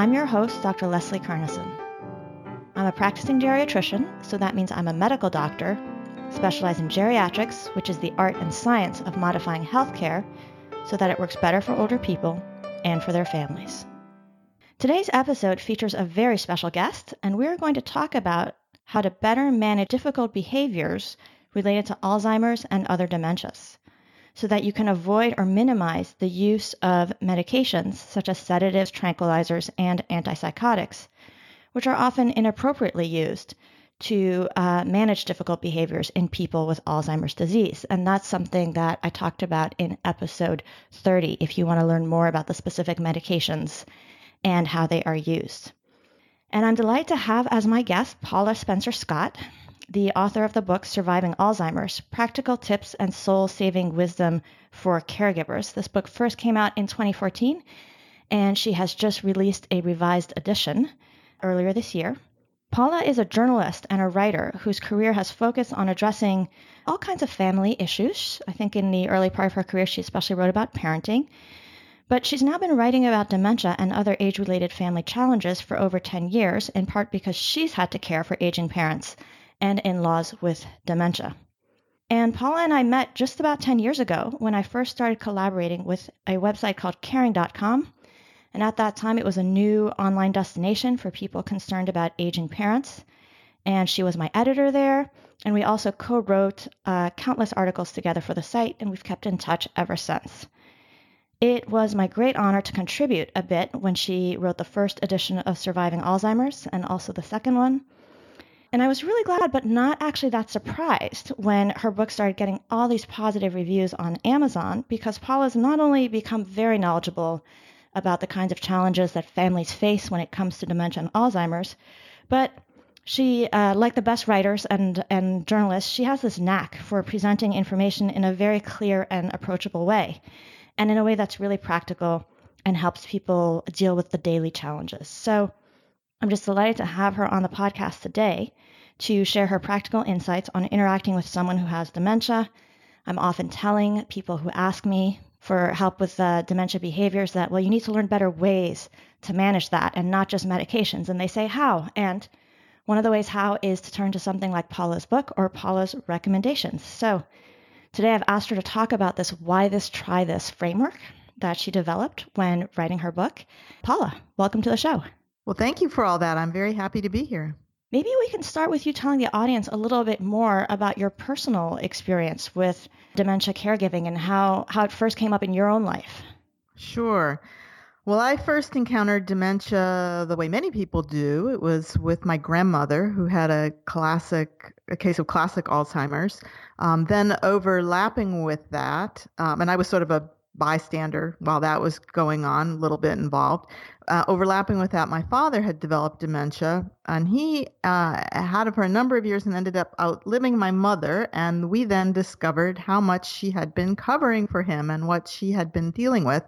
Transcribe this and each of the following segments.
I'm your host, Dr. Leslie Kernisan. I'm a practicing geriatrician, so that means I'm a medical doctor, specialized in geriatrics, which is the art and science of modifying healthcare so that it works better for older people and for their families. Today's episode features a very special guest, and we're going to talk about how to better manage difficult behaviors related to Alzheimer's and other dementias so that you can avoid or minimize the use of medications such as sedatives, tranquilizers, and antipsychotics, which are often inappropriately used to uh, manage difficult behaviors in people with Alzheimer's disease. And that's something that I talked about in episode 30 if you want to learn more about the specific medications and how they are used. And I'm delighted to have as my guest Paula Spencer Scott the author of the book Surviving Alzheimer's Practical Tips and Soul Saving Wisdom for Caregivers. This book first came out in 2014, and she has just released a revised edition earlier this year. Paula is a journalist and a writer whose career has focused on addressing all kinds of family issues. I think in the early part of her career, she especially wrote about parenting. But she's now been writing about dementia and other age related family challenges for over 10 years, in part because she's had to care for aging parents and in laws with dementia. And Paula and I met just about 10 years ago when I first started collaborating with a website called caring.com. And at that time, it was a new online destination for people concerned about aging parents. And she was my editor there. And we also co wrote uh, countless articles together for the site, and we've kept in touch ever since. It was my great honor to contribute a bit when she wrote the first edition of Surviving Alzheimer's and also the second one. And I was really glad, but not actually that surprised when her book started getting all these positive reviews on Amazon because Paula's not only become very knowledgeable about the kinds of challenges that families face when it comes to dementia and Alzheimer's, but she, uh, like the best writers and, and journalists, she has this knack for presenting information in a very clear and approachable way, and in a way that's really practical and helps people deal with the daily challenges. So I'm just delighted to have her on the podcast today to share her practical insights on interacting with someone who has dementia. I'm often telling people who ask me for help with uh, dementia behaviors that, well, you need to learn better ways to manage that and not just medications. And they say, how? And one of the ways how is to turn to something like Paula's book or Paula's recommendations. So today I've asked her to talk about this why this, try this framework that she developed when writing her book. Paula, welcome to the show. Well, thank you for all that. I'm very happy to be here. Maybe we can start with you telling the audience a little bit more about your personal experience with dementia caregiving and how, how it first came up in your own life. Sure. Well, I first encountered dementia the way many people do. It was with my grandmother, who had a classic, a case of classic Alzheimer's. Um, then overlapping with that, um, and I was sort of a bystander while that was going on, a little bit involved. Uh, overlapping with that, my father had developed dementia, and he uh, had it for a number of years and ended up outliving my mother. And we then discovered how much she had been covering for him and what she had been dealing with.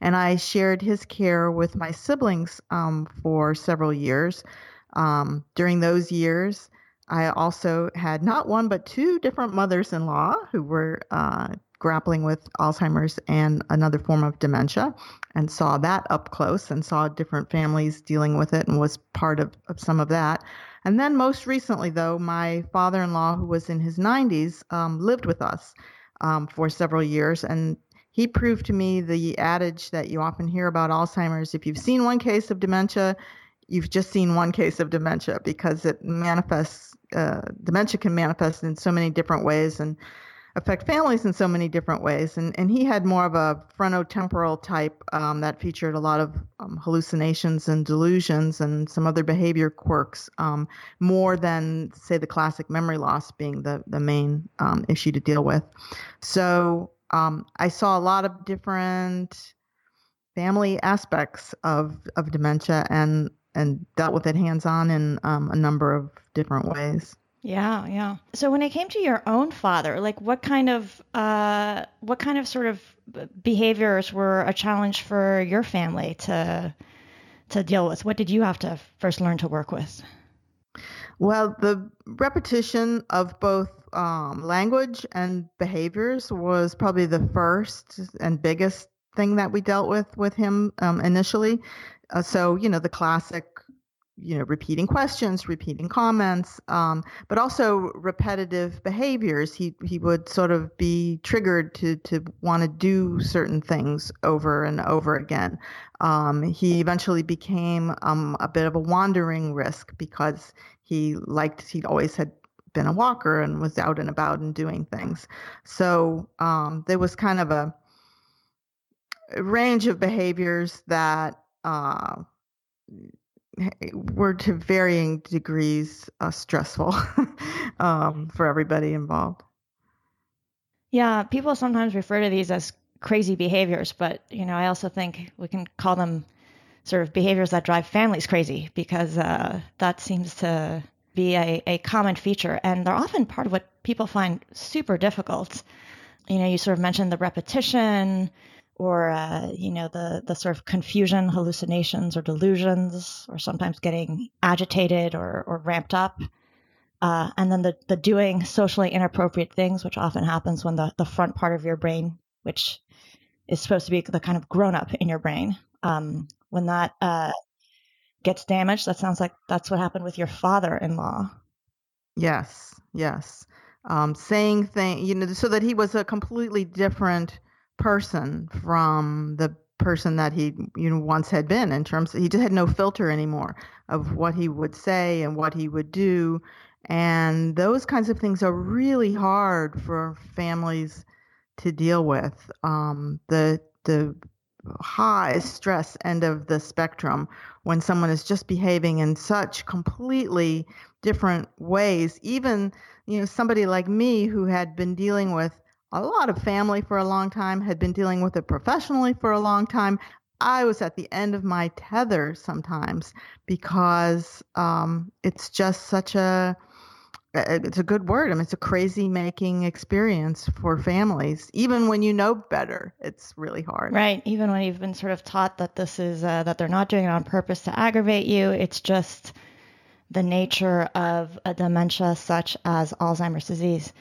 And I shared his care with my siblings um, for several years. Um, during those years, I also had not one but two different mothers in law who were uh, grappling with Alzheimer's and another form of dementia and saw that up close and saw different families dealing with it and was part of, of some of that. And then most recently, though, my father in law, who was in his 90s, um, lived with us um, for several years. And he proved to me the adage that you often hear about Alzheimer's if you've seen one case of dementia, you've just seen one case of dementia because it manifests, uh, dementia can manifest in so many different ways. And affect families in so many different ways. And, and he had more of a frontotemporal type um, that featured a lot of um, hallucinations and delusions and some other behavior quirks, um, more than, say, the classic memory loss being the, the main um, issue to deal with. So um, I saw a lot of different family aspects of of dementia and and dealt with it hands on in um, a number of different ways. Yeah, yeah. So when it came to your own father, like what kind of uh, what kind of sort of behaviors were a challenge for your family to to deal with? What did you have to first learn to work with? Well, the repetition of both um, language and behaviors was probably the first and biggest thing that we dealt with with him um, initially. Uh, so, you know, the classic you know, repeating questions, repeating comments, um, but also repetitive behaviors. He he would sort of be triggered to to want to do certain things over and over again. Um, he eventually became um, a bit of a wandering risk because he liked he always had been a walker and was out and about and doing things. So um, there was kind of a range of behaviors that. Uh, were to varying degrees uh, stressful um, for everybody involved. Yeah, people sometimes refer to these as crazy behaviors, but you know, I also think we can call them sort of behaviors that drive families crazy because uh, that seems to be a, a common feature, and they're often part of what people find super difficult. You know, you sort of mentioned the repetition, or uh, you know the the sort of confusion, hallucinations, or delusions, or sometimes getting agitated or, or ramped up. Uh, and then the, the doing socially inappropriate things, which often happens when the, the front part of your brain, which is supposed to be the kind of grown up in your brain, um, when that uh, gets damaged, that sounds like that's what happened with your father in law. Yes, yes. Um, saying things, you know, so that he was a completely different person from the person that he you know once had been in terms of, he just had no filter anymore of what he would say and what he would do. And those kinds of things are really hard for families to deal with. Um, the the high stress end of the spectrum when someone is just behaving in such completely different ways. Even you know somebody like me who had been dealing with a lot of family for a long time, had been dealing with it professionally for a long time. I was at the end of my tether sometimes because um, it's just such a it's a good word. I mean, it's a crazy making experience for families. Even when you know better, it's really hard. Right. Even when you've been sort of taught that this is uh, that they're not doing it on purpose to aggravate you, it's just the nature of a dementia such as Alzheimer's disease.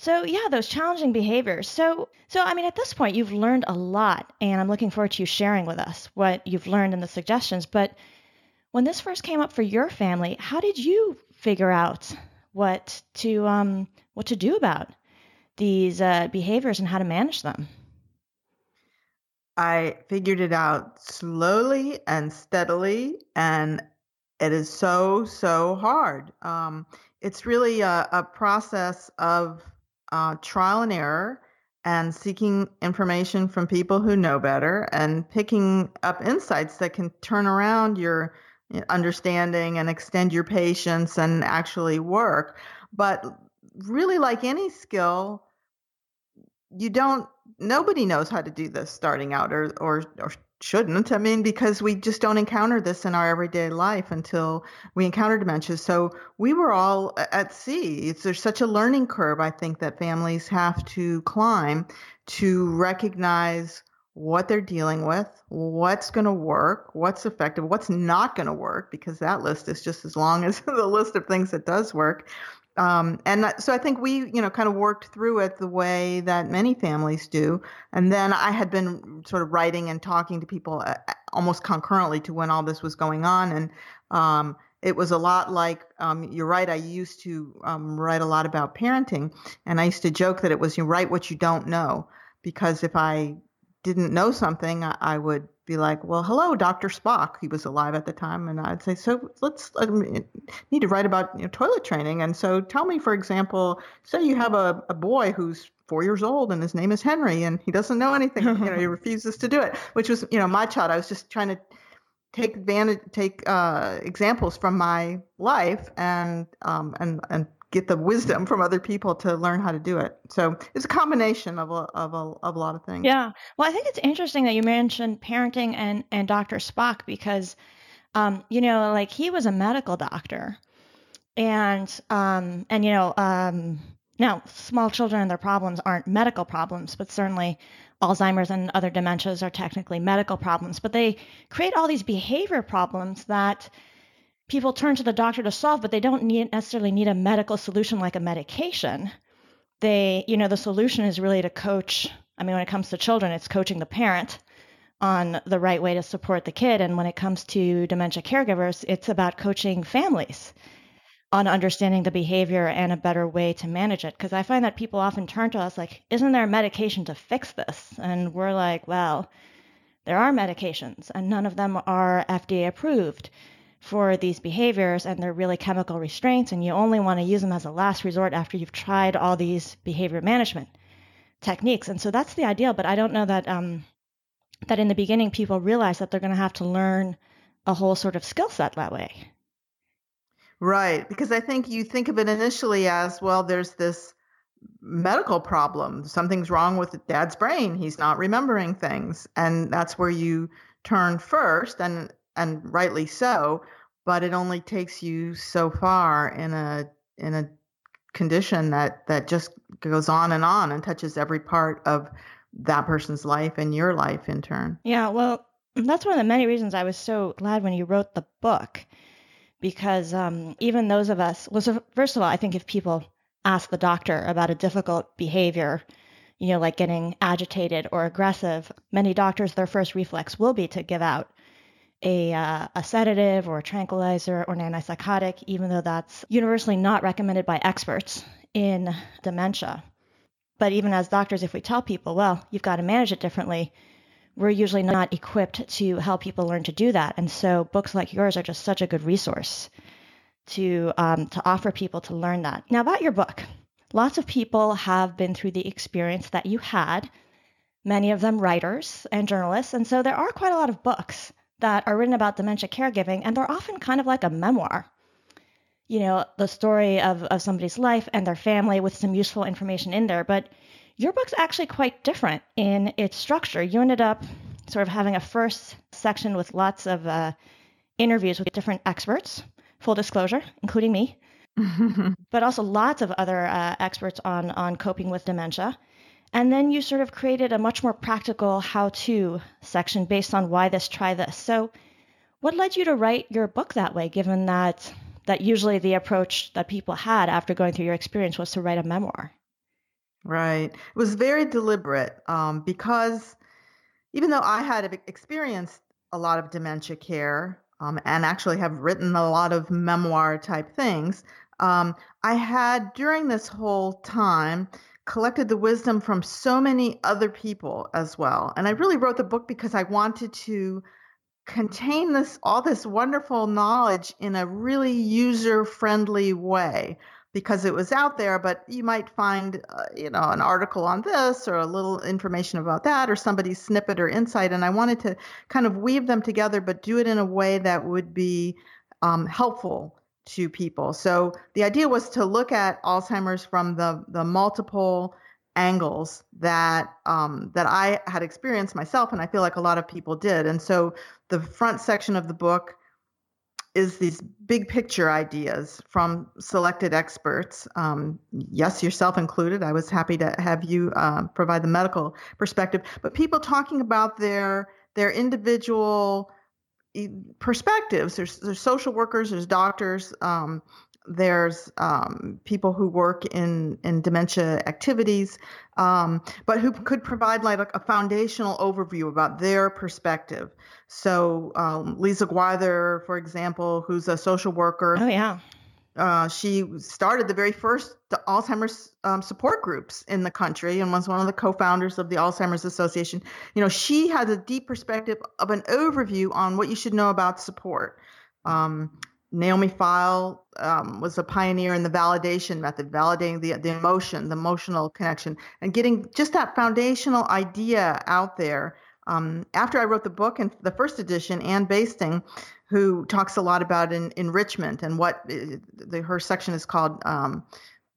So yeah, those challenging behaviors. So so I mean at this point you've learned a lot and I'm looking forward to you sharing with us what you've learned and the suggestions, but when this first came up for your family, how did you figure out what to um what to do about these uh, behaviors and how to manage them? I figured it out slowly and steadily and it is so so hard. Um, it's really a, a process of uh, trial and error and seeking information from people who know better and picking up insights that can turn around your understanding and extend your patience and actually work. But really, like any skill, you don't nobody knows how to do this starting out or or, or shouldn't. I mean, because we just don't encounter this in our everyday life until we encounter dementia. So we were all uh, at sea. It's, there's such a learning curve, I think, that families have to climb to recognize what they're dealing with, what's going to work, what's effective, what's not going to work, because that list is just as long as the list of things that does work. Um, and so I think we, you know, kind of worked through it the way that many families do. And then I had been sort of writing and talking to people uh, almost concurrently to when all this was going on. And um, it was a lot like, um, you're right, I used to um, write a lot about parenting. And I used to joke that it was you write what you don't know. Because if I didn't know something, I, I would be like, well, hello, Dr. Spock. He was alive at the time. And I'd say, so let's need to write about you know, toilet training. And so tell me, for example, say you have a, a boy who's four years old and his name is Henry and he doesn't know anything. you know, he refuses to do it, which was, you know, my child. I was just trying to take advantage, take uh, examples from my life and, um, and, and get the wisdom from other people to learn how to do it. So it's a combination of a, of a, of a lot of things. Yeah. Well, I think it's interesting that you mentioned parenting and, and Dr. Spock because, um, you know, like he was a medical doctor and, um, and, you know, um, now small children and their problems aren't medical problems, but certainly Alzheimer's and other dementias are technically medical problems, but they create all these behavior problems that people turn to the doctor to solve, but they don't need, necessarily need a medical solution like a medication. They, you know, the solution is really to coach. I mean, when it comes to children, it's coaching the parent on the right way to support the kid. And when it comes to dementia caregivers, it's about coaching families on understanding the behavior and a better way to manage it. Because I find that people often turn to us like, isn't there a medication to fix this? And we're like, well, there are medications, and none of them are FDA approved for these behaviors and they're really chemical restraints and you only want to use them as a last resort after you've tried all these behavior management techniques. And so that's the ideal but i don't know that um, that in the beginning people realize that they're going to have to learn a whole sort of skill set that way. Right because i think you think of it initially as well there's this medical problem. Something's wrong with dad's brain. He's not remembering things. And that's where you turn first and and rightly so, but it only takes you so far in a in a condition that that just goes on and on and touches every part of that person's life and your life in turn. Yeah, well, that's one of the many reasons I was so glad when you wrote the book because um, even those of us, well, so first of all, I think if people ask the doctor about a difficult behavior, you know, like getting agitated or aggressive, many doctors, their first reflex will be to give out a, uh, a sedative or a tranquilizer or an antipsychotic, even though that's universally not recommended by experts in dementia. But even as doctors, if we tell people, well, you've got to manage it differently, we're usually not equipped to help people learn to do that. And so books like yours are just such a good resource to um, to offer people to learn that. Now about your book, lots of people have been through the experience that you had. Many of them writers and journalists, and so there are quite a lot of books that are written about dementia caregiving, and they're often kind of like a memoir. You know, the story of, of somebody's life and their family with some useful information in there. But your book's actually quite different in its structure. You ended up sort of having a first section with lots of uh, interviews with different experts, full disclosure, including me, but also lots of other uh, experts on, on coping with dementia. And then you sort of created a much more practical how to section based on why this, try this. So, what led you to write your book that way, given that, that usually the approach that people had after going through your experience was to write a memoir? Right. It was very deliberate um, because even though I had experienced a lot of dementia care um, and actually have written a lot of memoir type things, um, I had during this whole time collected the wisdom from so many other people as well. And I really wrote the book because I wanted to contain this all this wonderful knowledge in a really user friendly way because it was out there but you might find uh, you know an article on this or a little information about that or somebody's snippet or insight and i wanted to kind of weave them together but do it in a way that would be um, helpful to people. So the idea was to look at Alzheimer's from the the multiple angles that um, that I had experienced myself, and I feel like a lot of people did. And so the front section of the book is these big picture ideas from selected experts. Um, yes, yourself included. I was happy to have you uh, provide the medical perspective, but people talking about their their individual perspectives. There's there's social workers, there's doctors, um, there's um, people who work in in dementia activities, um, but who could provide like a foundational overview about their perspective. So um, Lisa Gwyther, for example, who's a social worker. Oh yeah. Uh, she started the very first Alzheimer's um, support groups in the country and was one of the co-founders of the Alzheimer's Association. You know, she has a deep perspective of an overview on what you should know about support. Um, Naomi Feil um, was a pioneer in the validation method, validating the the emotion, the emotional connection, and getting just that foundational idea out there um, after I wrote the book and the first edition, Anne Basting, who talks a lot about in, enrichment and what uh, the, her section is called um,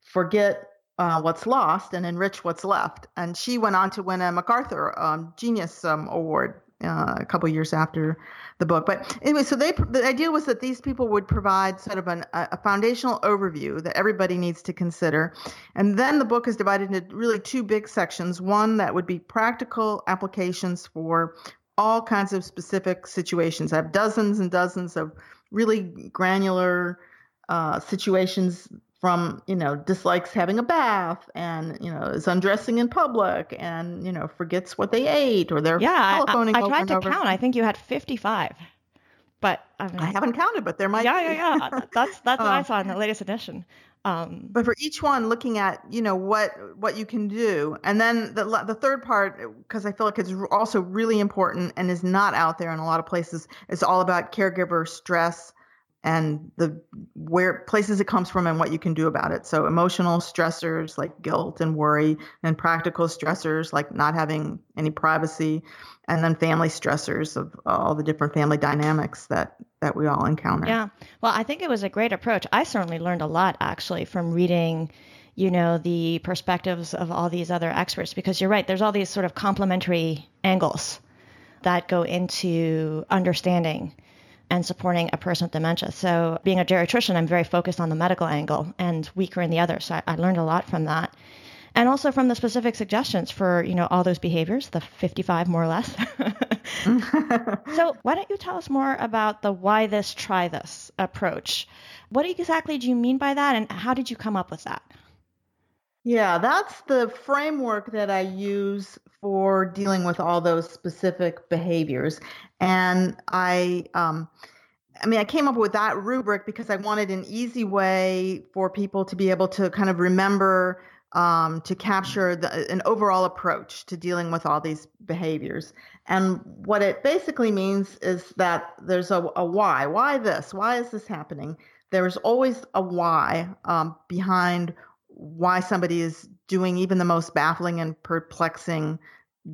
Forget uh, What's Lost and Enrich What's Left. And she went on to win a MacArthur um, Genius um, Award uh, a couple years after the book. But anyway, so they the idea was that these people would provide sort of an, a foundational overview that everybody needs to consider, and then the book is divided into really two big sections. One that would be practical applications for all kinds of specific situations. I have dozens and dozens of really granular uh, situations from you know dislikes having a bath and you know is undressing in public and you know forgets what they ate or they're yeah telephoning I, I, I tried to over. count. I think you had 55 but I, mean, I haven't counted but there might yeah be. yeah yeah. That's that's what i um, saw in the latest edition. Um, but for each one looking at you know what what you can do. And then the the third part because i feel like it's also really important and is not out there in a lot of places is all about caregiver stress and the where places it comes from and what you can do about it. So emotional stressors like guilt and worry and practical stressors like not having any privacy and then family stressors of all the different family dynamics that that we all encounter. Yeah. Well, I think it was a great approach. I certainly learned a lot actually from reading you know the perspectives of all these other experts because you're right there's all these sort of complementary angles that go into understanding and supporting a person with dementia. So, being a geriatrician, I'm very focused on the medical angle and weaker in the other. So, I, I learned a lot from that. And also from the specific suggestions for, you know, all those behaviors, the 55 more or less. so, why don't you tell us more about the why this, try this approach? What exactly do you mean by that, and how did you come up with that? Yeah, that's the framework that I use for dealing with all those specific behaviors. And I, um, I mean, I came up with that rubric because I wanted an easy way for people to be able to kind of remember um, to capture the, an overall approach to dealing with all these behaviors. And what it basically means is that there's a, a why. Why this? Why is this happening? There's always a why um, behind why somebody is doing even the most baffling and perplexing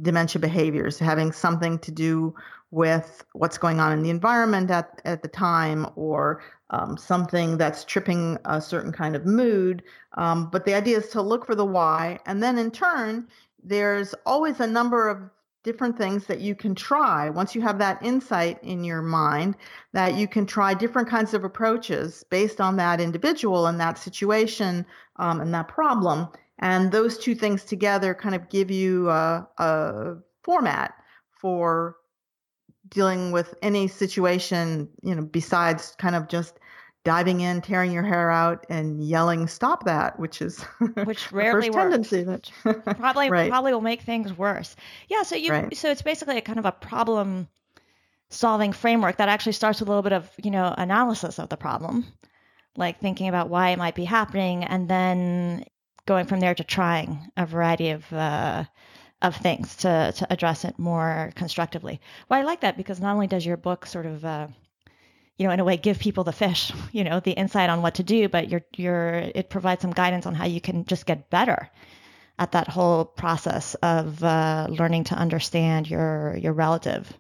dementia behaviors, having something to do with what's going on in the environment at, at the time or um, something that's tripping a certain kind of mood. Um, but the idea is to look for the why. And then in turn, there's always a number of different things that you can try. Once you have that insight in your mind that you can try different kinds of approaches based on that individual and that situation um, and that problem and those two things together kind of give you a, a format for dealing with any situation you know besides kind of just diving in, tearing your hair out, and yelling "Stop that!" which is which rarely works. Tendency that, probably right. probably will make things worse. Yeah. So you right. so it's basically a kind of a problem solving framework that actually starts with a little bit of you know analysis of the problem, like thinking about why it might be happening, and then going from there to trying a variety of. Uh, of things to, to address it more constructively. Well, I like that because not only does your book sort of uh, you know, in a way, give people the fish, you know, the insight on what to do, but you're, you're, it provides some guidance on how you can just get better at that whole process of uh, learning to understand your, your relative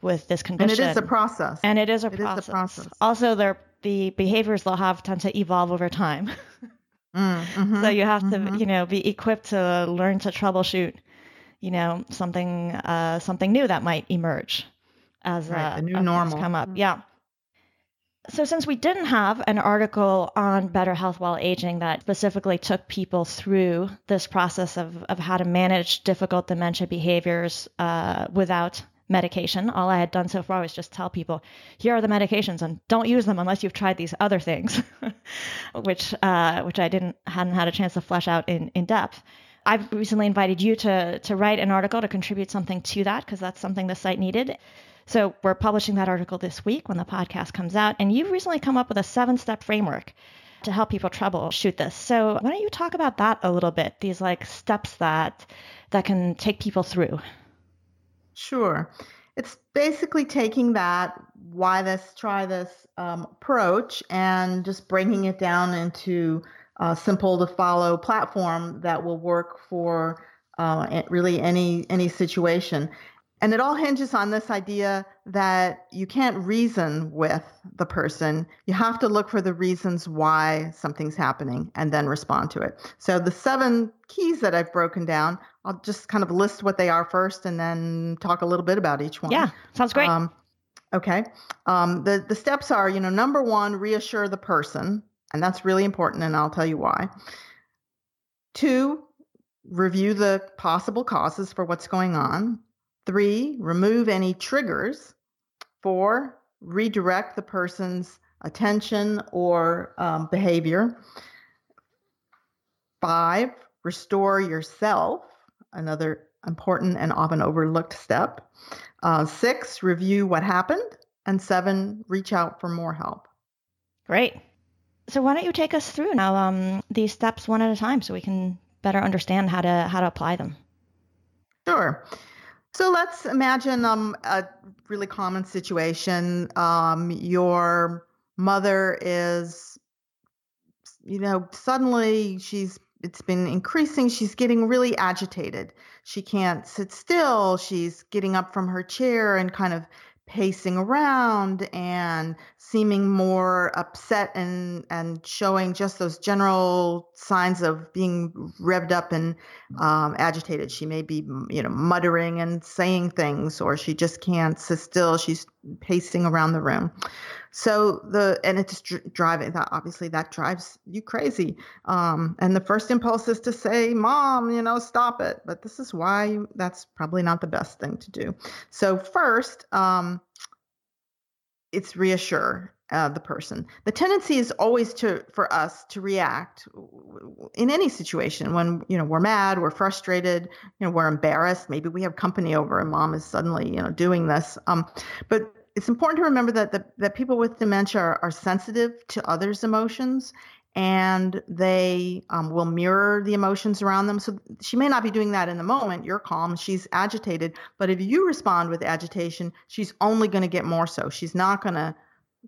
with this condition. And it is a process. And it is a, it process. Is a process. Also, the behaviors they'll have tend to evolve over time. mm, mm-hmm, so you have mm-hmm. to, you know, be equipped to learn to troubleshoot, you know, something, uh, something new that might emerge as right, uh, the new normal come up. Yeah. So, since we didn't have an article on better health while aging that specifically took people through this process of, of how to manage difficult dementia behaviors uh, without medication, all I had done so far was just tell people, here are the medications, and don't use them unless you've tried these other things, which uh, which I didn't hadn't had a chance to flesh out in, in depth. I've recently invited you to to write an article to contribute something to that because that's something the site needed. So we're publishing that article this week when the podcast comes out. And you've recently come up with a seven step framework to help people troubleshoot this. So why don't you talk about that a little bit? These like steps that that can take people through. Sure. It's basically taking that why this, try this um, approach and just breaking it down into a simple to follow platform that will work for uh, really any any situation And it all hinges on this idea that you can't reason with the person. You have to look for the reasons why something's happening and then respond to it. So the seven keys that I've broken down, I'll just kind of list what they are first and then talk a little bit about each one. Yeah, sounds great. Um, okay. Um, the, the steps are, you know, number one, reassure the person. And that's really important, and I'll tell you why. Two, review the possible causes for what's going on. Three, remove any triggers. Four, redirect the person's attention or um, behavior. Five, restore yourself, another important and often overlooked step. Uh, six, review what happened. And seven, reach out for more help. Great. So why don't you take us through now um, these steps one at a time so we can better understand how to how to apply them? Sure. So let's imagine um, a really common situation. Um, your mother is, you know, suddenly she's it's been increasing. She's getting really agitated. She can't sit still. She's getting up from her chair and kind of pacing around and seeming more upset and and showing just those general signs of being revved up and um, agitated. She may be you know muttering and saying things, or she just can't sit still. She's pacing around the room. So the and it's driving that obviously that drives you crazy. Um, and the first impulse is to say, "Mom, you know, stop it." But this is why that's probably not the best thing to do. So first, um, it's reassure uh, the person. The tendency is always to for us to react in any situation when you know we're mad, we're frustrated, you know we're embarrassed. Maybe we have company over and mom is suddenly you know doing this. Um, but it's important to remember that the, that people with dementia are, are sensitive to others' emotions and they um, will mirror the emotions around them. So she may not be doing that in the moment. You're calm, she's agitated. But if you respond with agitation, she's only going to get more so. She's not going to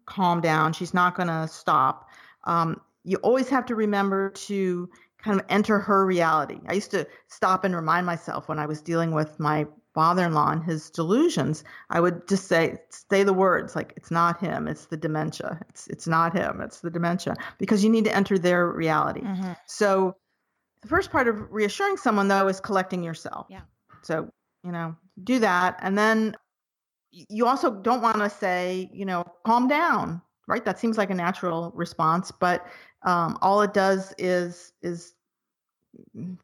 calm down, she's not going to stop. Um, you always have to remember to kind of enter her reality. I used to stop and remind myself when I was dealing with my father-in-law and his delusions, I would just say, say the words like it's not him, it's the dementia. It's it's not him, it's the dementia. Because you need to enter their reality. Mm-hmm. So the first part of reassuring someone though is collecting yourself. Yeah. So, you know, do that. And then you also don't want to say, you know, calm down, right? That seems like a natural response, but um, all it does is is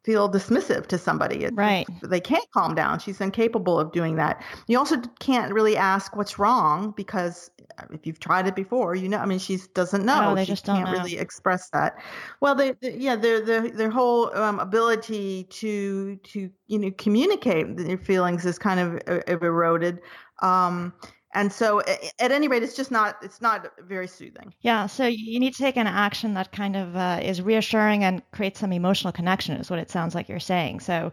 feel dismissive to somebody. It, right. They can't calm down. She's incapable of doing that. You also can't really ask what's wrong because uh, if you've tried it before, you know, I mean, she doesn't know. No, they she just can't really express that. Well, they, they yeah, their their their whole um, ability to to you know communicate their feelings is kind of uh, eroded. Um, and so at any rate it's just not it's not very soothing. Yeah so you need to take an action that kind of uh, is reassuring and creates some emotional connection is what it sounds like you're saying. So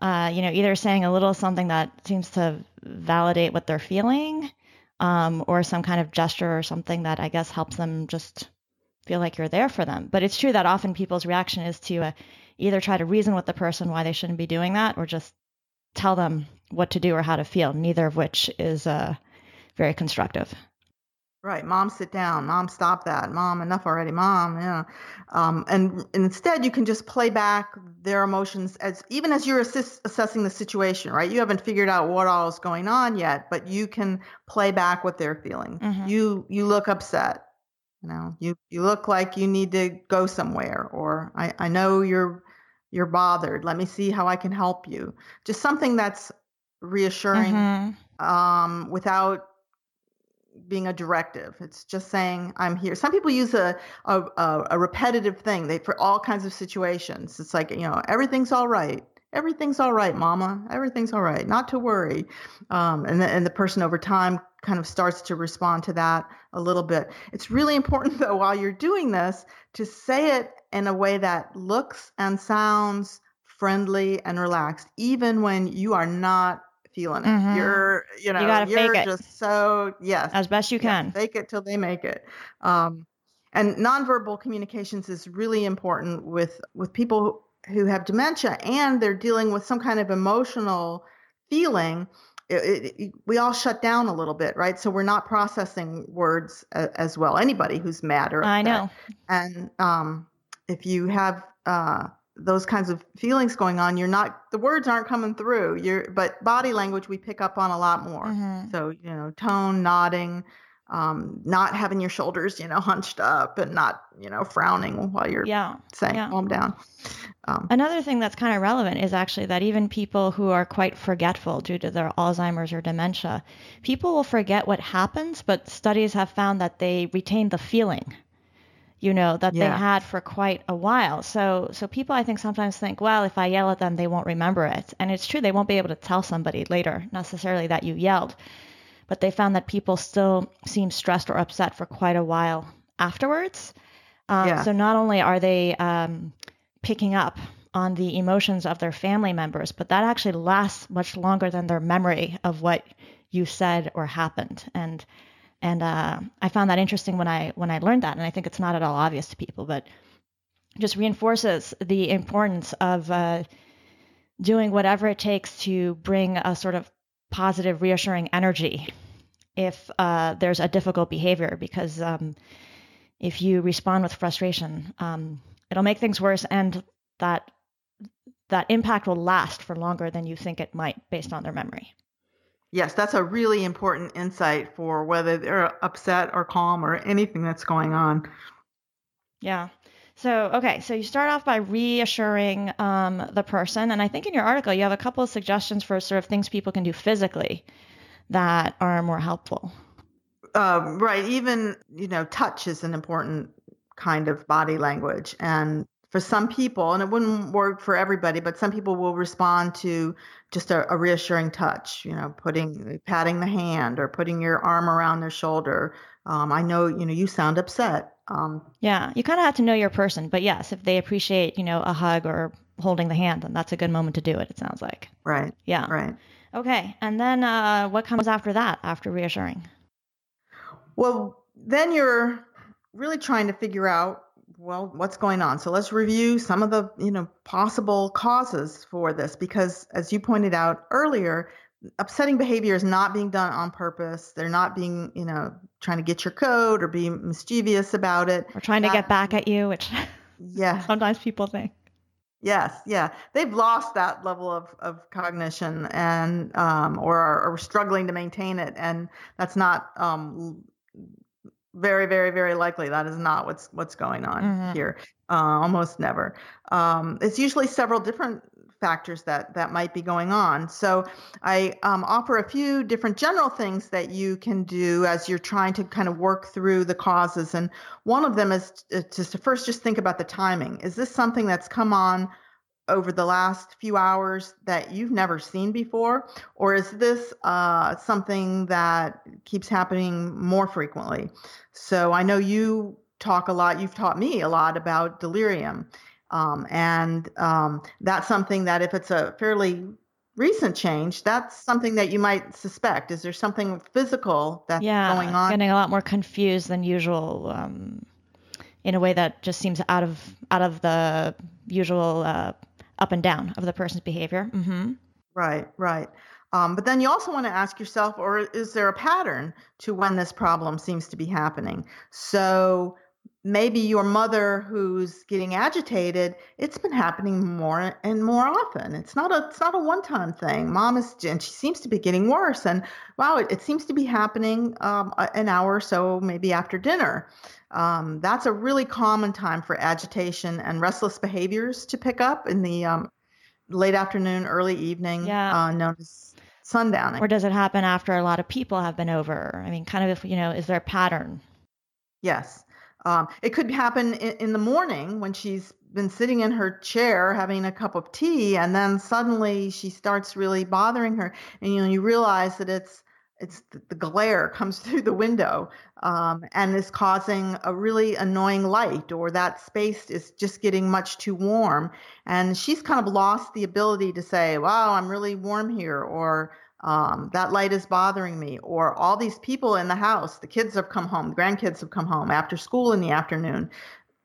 uh, you know either saying a little something that seems to validate what they're feeling um, or some kind of gesture or something that i guess helps them just feel like you're there for them. But it's true that often people's reaction is to uh, either try to reason with the person why they shouldn't be doing that or just tell them what to do or how to feel neither of which is uh, very constructive. Right, mom, sit down. Mom, stop that. Mom, enough already. Mom, yeah. Um, and, and, instead, you can just play back their emotions as even as you're assist, assessing the situation. Right, you haven't figured out what all is going on yet, but you can play back what they're feeling. Mm-hmm. You you look upset. You know, you you look like you need to go somewhere, or I I know you're you're bothered. Let me see how I can help you. Just something that's reassuring, mm-hmm. um, without being a directive. It's just saying I'm here. Some people use a a, a repetitive thing they for all kinds of situations. It's like you know everything's all right. Everything's all right, Mama. Everything's all right. Not to worry. Um, and the, and the person over time kind of starts to respond to that a little bit. It's really important though while you're doing this to say it in a way that looks and sounds friendly and relaxed, even when you are not feeling it. Mm-hmm. You're, you know, you gotta you're fake just it. so yes, as best you can. fake it till they make it. Um, and nonverbal communications is really important with with people who have dementia and they're dealing with some kind of emotional feeling. it, it, we all shut down a little bit, right? So we're not processing words a, as well. Anybody who's mad or upset. I know. And um, if you have uh, those kinds of feelings going on, you're not the words aren't coming through. You're but body language we pick up on a lot more. Mhm. So you know, tone, nodding, um, not having your shoulders, you know, hunched up, and not you know frowning while you're Yeah. saying yeah. calm down. Um, Another thing that's kind of relevant is actually that even people who are quite forgetful due to their Alzheimer's or dementia, people will forget what happens, but studies have found that they retain the feeling, you know, that they had for quite a while. So, so people I think sometimes think, well, if I yell at them, they won't remember it, and it's true they won't be able to tell somebody later necessarily that you yelled, but they found that people still seem stressed or upset for quite a while afterwards. Um, Yeah. So not only are they um, picking up on the emotions of their family members, but that actually lasts much longer than their memory of what you said or happened. And and uh, I found that interesting when I when I learned that, and I think it's not at all obvious to people, but just reinforces the importance of uh, doing whatever it takes to bring a sort of positive, reassuring energy if uh, there's a difficult behavior, because um, if you respond with frustration, um, it'll make things worse, and that that impact will last for longer than you think it might, based on their memory. Yes, that's a really important insight for whether they're upset or calm or anything that's going on. Yeah. So, okay, so you start off by reassuring um, the person. And I think in your article, you have a couple of suggestions for sort of things people can do physically that are more helpful. Um, right. Even, you know, touch is an important kind of body language. And for some people, and it wouldn't work for everybody, but some people will respond to just a, a reassuring touch, you know, putting, patting the hand or putting your arm around their shoulder. Um, I know, you know, you sound upset. Um, Yeah, you kind of have to know your person. But yes, if they appreciate, you know, a hug or holding the hand, then that's a good moment to do it, it sounds like. right. Yeah. Right. Okay. And then uh, what comes after that, after reassuring? Well, then you're really trying to figure out well what's going on. So let's review some of the, you know, possible causes for this because as you pointed out earlier, upsetting behavior is not being done on purpose. They're not being, you know, trying to get your code or being mischievous about it. We're trying to That- get back at you, which Yeah. sometimes people think. Yes, yeah, they've lost that level of, of cognition and um, or are, are struggling to maintain it, and that's not um, very, very, very likely. That is not what's what's going on Mhm. here. Uh, almost never. Um, it's usually several different factors that that might be going on. So I um, offer a few different general things that you can do as you're trying to kind of work through the causes. And one of them is just to first just think about the timing. Is this something that's come on over the last few hours that you've never seen before, or is this uh, something that keeps happening more frequently? So I know you talk a lot. You've taught me a lot about delirium. Um, and um, that's something that if it's a fairly recent change, that's something that you might suspect. Is there something physical that's yeah, going on? getting a lot more confused than usual um, in a way that just seems out of out of the usual uh, up and down of the person's behavior. hmm Right, right. Um, but then you also want to ask yourself, or is there a pattern to when this problem seems to be happening? So maybe your mother who's getting agitated, it's been happening more and more often. It's not a it's not a one-time thing. Mom is and she seems to be getting worse. And wow, it, it seems to be happening um, an hour or so maybe after dinner. Um, that's a really common time for agitation and restless behaviors to pick up in the um, late afternoon, early evening, Yeah. uh, known as sundowning. Or does it happen after a lot of people have been over? I mean, kind of if you know, is there a pattern? Yes. Um, it could happen in, in the morning when she's been sitting in her chair having a cup of tea, and then suddenly she starts really bothering her, and you know you realize that it's it's the, glare comes through the window um, and is causing a really annoying light, or that space is just getting much too warm, and she's kind of lost the ability to say, "Wow, I'm really warm here," or um, that light is bothering me, or all these people in the house, the kids have come home, the grandkids have come home after school in the afternoon.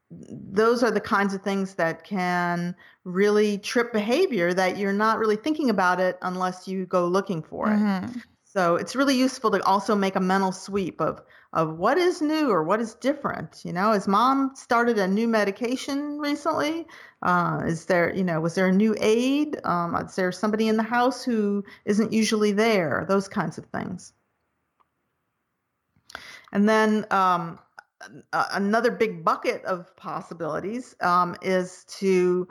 those are the kinds of things that can really trip behavior that you're not really thinking about it unless you go looking for it. Mm-hmm. So it's really useful to also make a mental sweep of of what is new or what is different. You know, has mom started a new medication recently? Uh, is there, you know, was there a new aid? Um, is there somebody in the house who isn't usually there? Those kinds of things. And then um, another big bucket of possibilities um, is to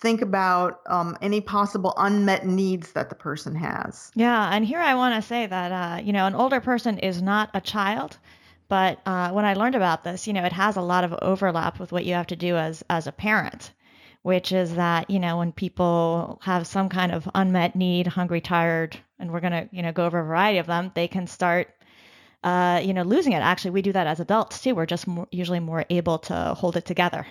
think about um, any possible unmet needs that the person has. Yeah, and here I want to say that uh, you know an older person is not a child, but uh, when I learned about this, you know, it has a lot of overlap with what you have to do as as a parent, which is that you know when people have some kind of unmet need, hungry, tired, and we're gonna you know go over a variety of them, they can start. Uh, you know, losing it. Actually, we do that as adults too. We're just more, usually more able to hold it together.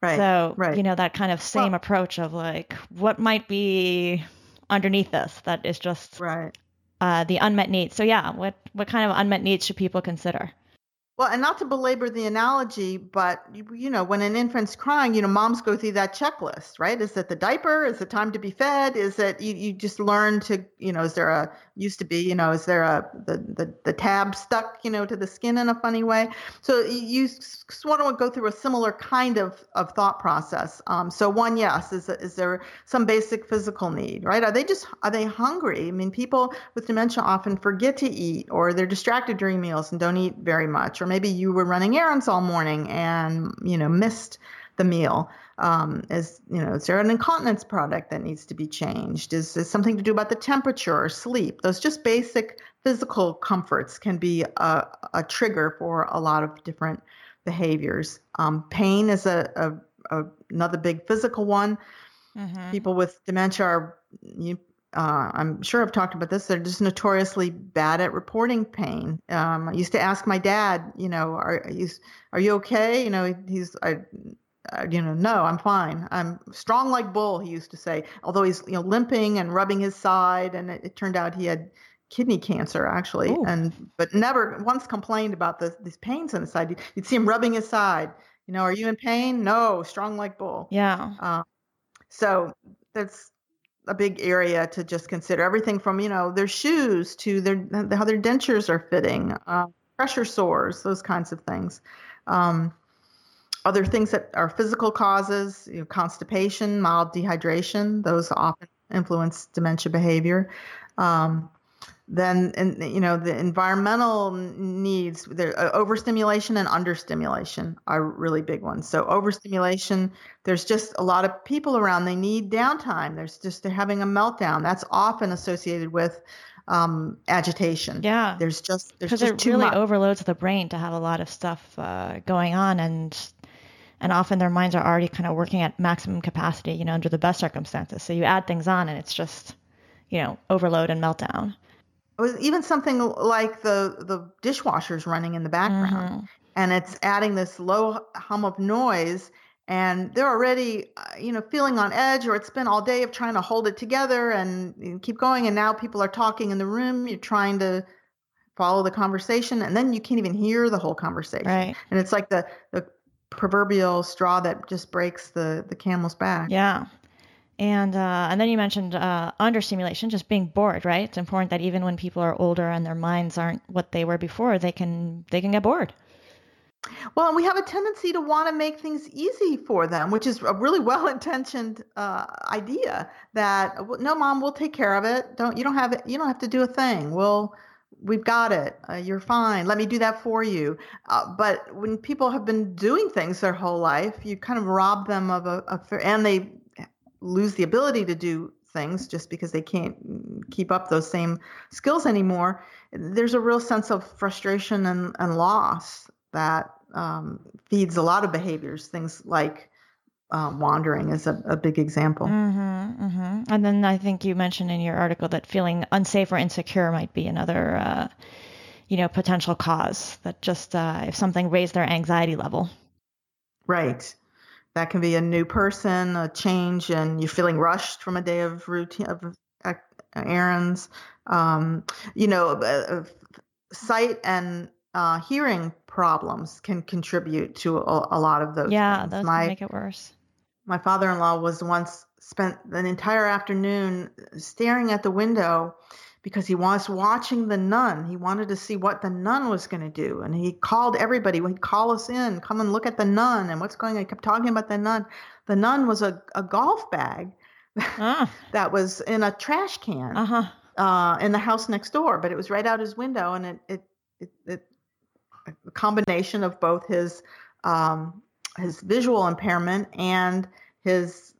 Right. So, right. you know, that kind of same well, approach of like, what might be underneath this that is just right. Uh, the unmet needs. So, yeah, what, what kind of unmet needs should people consider? Well, and not to belabor the analogy, but you know, when an infant's crying, you know, moms go through that checklist, right? Is it the diaper? Is it time to be fed? Is it you, you just learn to, you know, is there a used to be, you know, is there a the, the the tab stuck, you know, to the skin in a funny way? So you sort of go through a similar kind of of thought process. Um, so one, yes, is is there some basic physical need, right? Are they just are they hungry? I mean, people with dementia often forget to eat, or they're distracted during meals and don't eat very much or maybe you were running errands all morning and you know missed the meal. Um, is you know is there an incontinence product that needs to be changed? Is there something to do about the temperature or sleep? Those just basic physical comforts can be a, a trigger for a lot of different behaviors. Um, pain is a, a, a, another big physical one. Mm-hmm. People with dementia are you, uh, I'm sure I've talked about this. They're just notoriously bad at reporting pain. Um, I used to ask my dad, you know, are you are you okay? You know, he's I, I, you know, no, I'm fine. I'm strong like bull. He used to say, although he's you know limping and rubbing his side, and it, it turned out he had kidney cancer actually, Ooh. and but never once complained about the, these pains in his side. You'd see him rubbing his side. You know, are you in pain? No, strong like bull. Yeah. Uh, so that's a big area to just consider everything from you know their shoes to their how their dentures are fitting uh, pressure sores those kinds of things um, other things that are physical causes you know, constipation mild dehydration those often influence dementia behavior. Um, then and you know the environmental needs there uh, overstimulation and understimulation are really big ones. So overstimulation there's just a lot of people around they need downtime. There's just they're having a meltdown. That's often associated with um, agitation. Yeah. There's just there's because it really much. overloads the brain to have a lot of stuff uh, going on and and often their minds are already kind of working at maximum capacity you know under the best circumstances so you add things on and it's just you know overload and meltdown even something like the the dishwasher's running in the background mm-hmm. and it's adding this low hum of noise and they're already uh, you know feeling on edge or it's been all day of trying to hold it together and, and keep going and now people are talking in the room you're trying to follow the conversation and then you can't even hear the whole conversation right. and it's like the the proverbial straw that just breaks the the camel's back yeah and uh, and then you mentioned uh, understimulation, just being bored, right? It's important that even when people are older and their minds aren't what they were before, they can they can get bored. Well, we have a tendency to want to make things easy for them, which is a really well-intentioned uh, idea. That no, mom, we'll take care of it. Don't you don't have it. You don't have to do a thing. We'll we've got it. Uh, you're fine. Let me do that for you. Uh, but when people have been doing things their whole life, you kind of rob them of a, a and they lose the ability to do things just because they can't keep up those same skills anymore, there's a real sense of frustration and, and loss that um, feeds a lot of behaviors. Things like uh, wandering is a, a, big example. Mm-hmm, mm-hmm. And then I think you mentioned in your article that feeling unsafe or insecure might be another, uh, you know, potential cause. That just uh, if something raised their anxiety level. Right. That can be a new person, a change, and you're feeling rushed from a day of routine of errands. Um, you know, uh, sight and uh, hearing problems can contribute to a, a lot of those. Yeah, things. those my, can make it worse. My father-in-law was once spent an entire afternoon staring at the window because he was watching the nun. He wanted to see what the nun was going to do. And he called everybody. He'd call us in, come and look at the nun and what's going on. He kept talking about the nun. The nun was a, a golf bag ah. that was in a trash can uh-huh. uh, in the house next door, but it was right out his window. And it, it, it, it a combination of both his, um, his visual impairment and his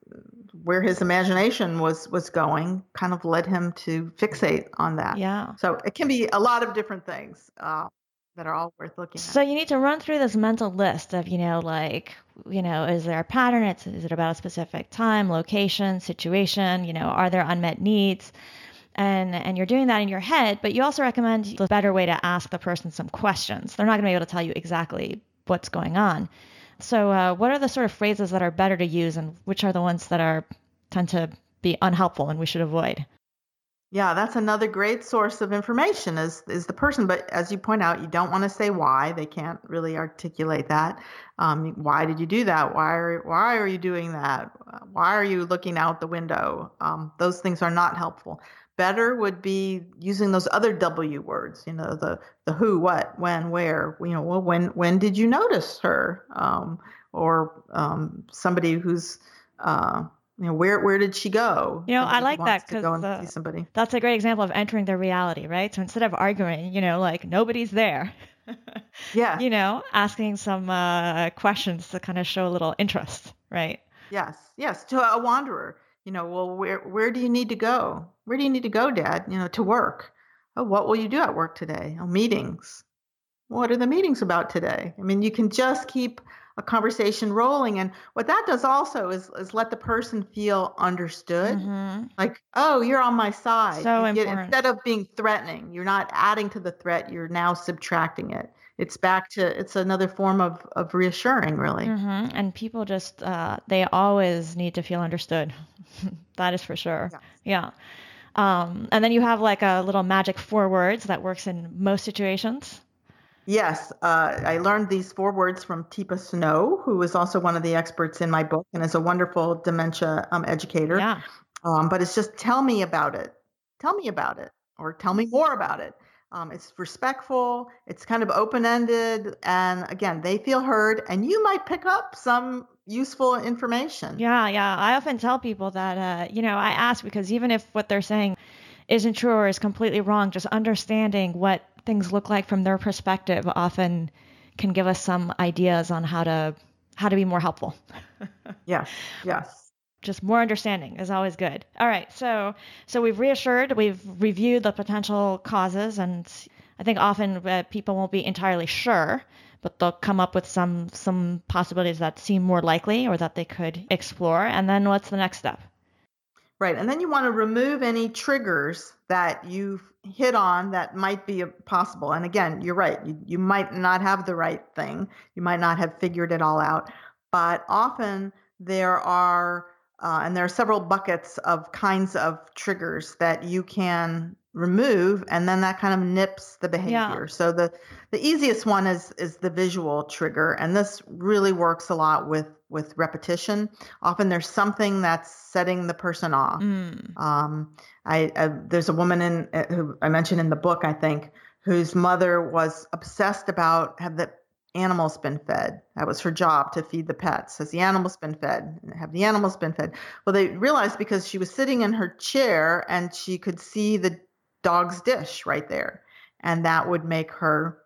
where his imagination was was going kind of led him to fixate on that. Yeah. So it can be a lot of different things uh, that are all worth looking at. So you need to run through this mental list of, you know, like, you know, is there a pattern? It's, is it about a specific time, location, situation? You know, are there unmet needs? And and you're doing that in your head, but you also recommend the better way to ask the person some questions. They're not going to be able to tell you exactly what's going on. So, uh, what are the sort of phrases that are better to use, and which are the ones that are tend to be unhelpful and we should avoid? Yeah, that's another great source of information is is the person. But as you point out, you don't want to say why. They can't really articulate that. Um, why did you do that? Why are why are you doing that? Why are you looking out the window? Um, those things are not helpful better would be using those other W words, you know, the the who, what, when, where. You know, well, when when did you notice her? Um, or um, somebody who's uh, you know, where where did she go? You know, I like that because somebody. That's a great example of entering their reality, right? So instead of arguing, you know, like nobody's there. yeah. You know, asking some uh, questions to kind of show a little interest, right? Yes, yes, to a wanderer you know, well, where where do you need to go? Where do you need to go, Dad? You know, to work. Oh, what will you do at work today? Oh, meetings. What are the meetings about today? I mean, you can just keep a conversation rolling, and what that does also is is let the person feel understood. Mm-hmm. Like, oh, you're on my side. So get, important. Instead of being threatening, you're not adding to the threat. You're now subtracting it it's back to it's another form of of reassuring really. Mm-hmm. and people just uh, they always need to feel understood. That is for sure. Yes. yeah. Um, and then you have like a little magic four words that works in most situations. Yes uh, i learned these four words from teepa snow who is also one of the experts in my book and is a wonderful dementia um, educator. Yeah. Um, but it's just tell me about it. Tell me about it or tell me more about it um, it's respectful, it's kind of open ended, and again, they feel heard, and you might pick up some useful information. Yeah, yeah. I often tell people that, uh, you know, I ask because even if what they're saying isn't true or is completely wrong, just understanding what things look like from their perspective often can give us some ideas on how to how to be more helpful. yes, yes just more understanding is always good. All right, so so we've reassured, we've reviewed the potential causes, and I think often uh, people won't be entirely sure, but they'll come up with some some possibilities that seem more likely or that they could explore. And then what's the next step? Right, and then you want to remove any triggers that you've hit on that might be possible. And again, you're right. You, you might not have the right thing. You might not have figured it all out. But often there are uh, and there are several buckets of kinds of triggers that you can remove, and then that kind of nips the behavior. Yeah. So the the easiest one is is the visual trigger, and this really works a lot with with repetition. Often there's something that's setting the person off. Mm. Um, I, I, there's a woman in uh, who I mentioned in the book, I think, whose mother was obsessed about have the animals been fed? That was her job to feed the pets. Has the animals been fed? Have the animals been fed? Well, they realized because she was sitting in her chair and she could see the dog's dish right there. And that would make her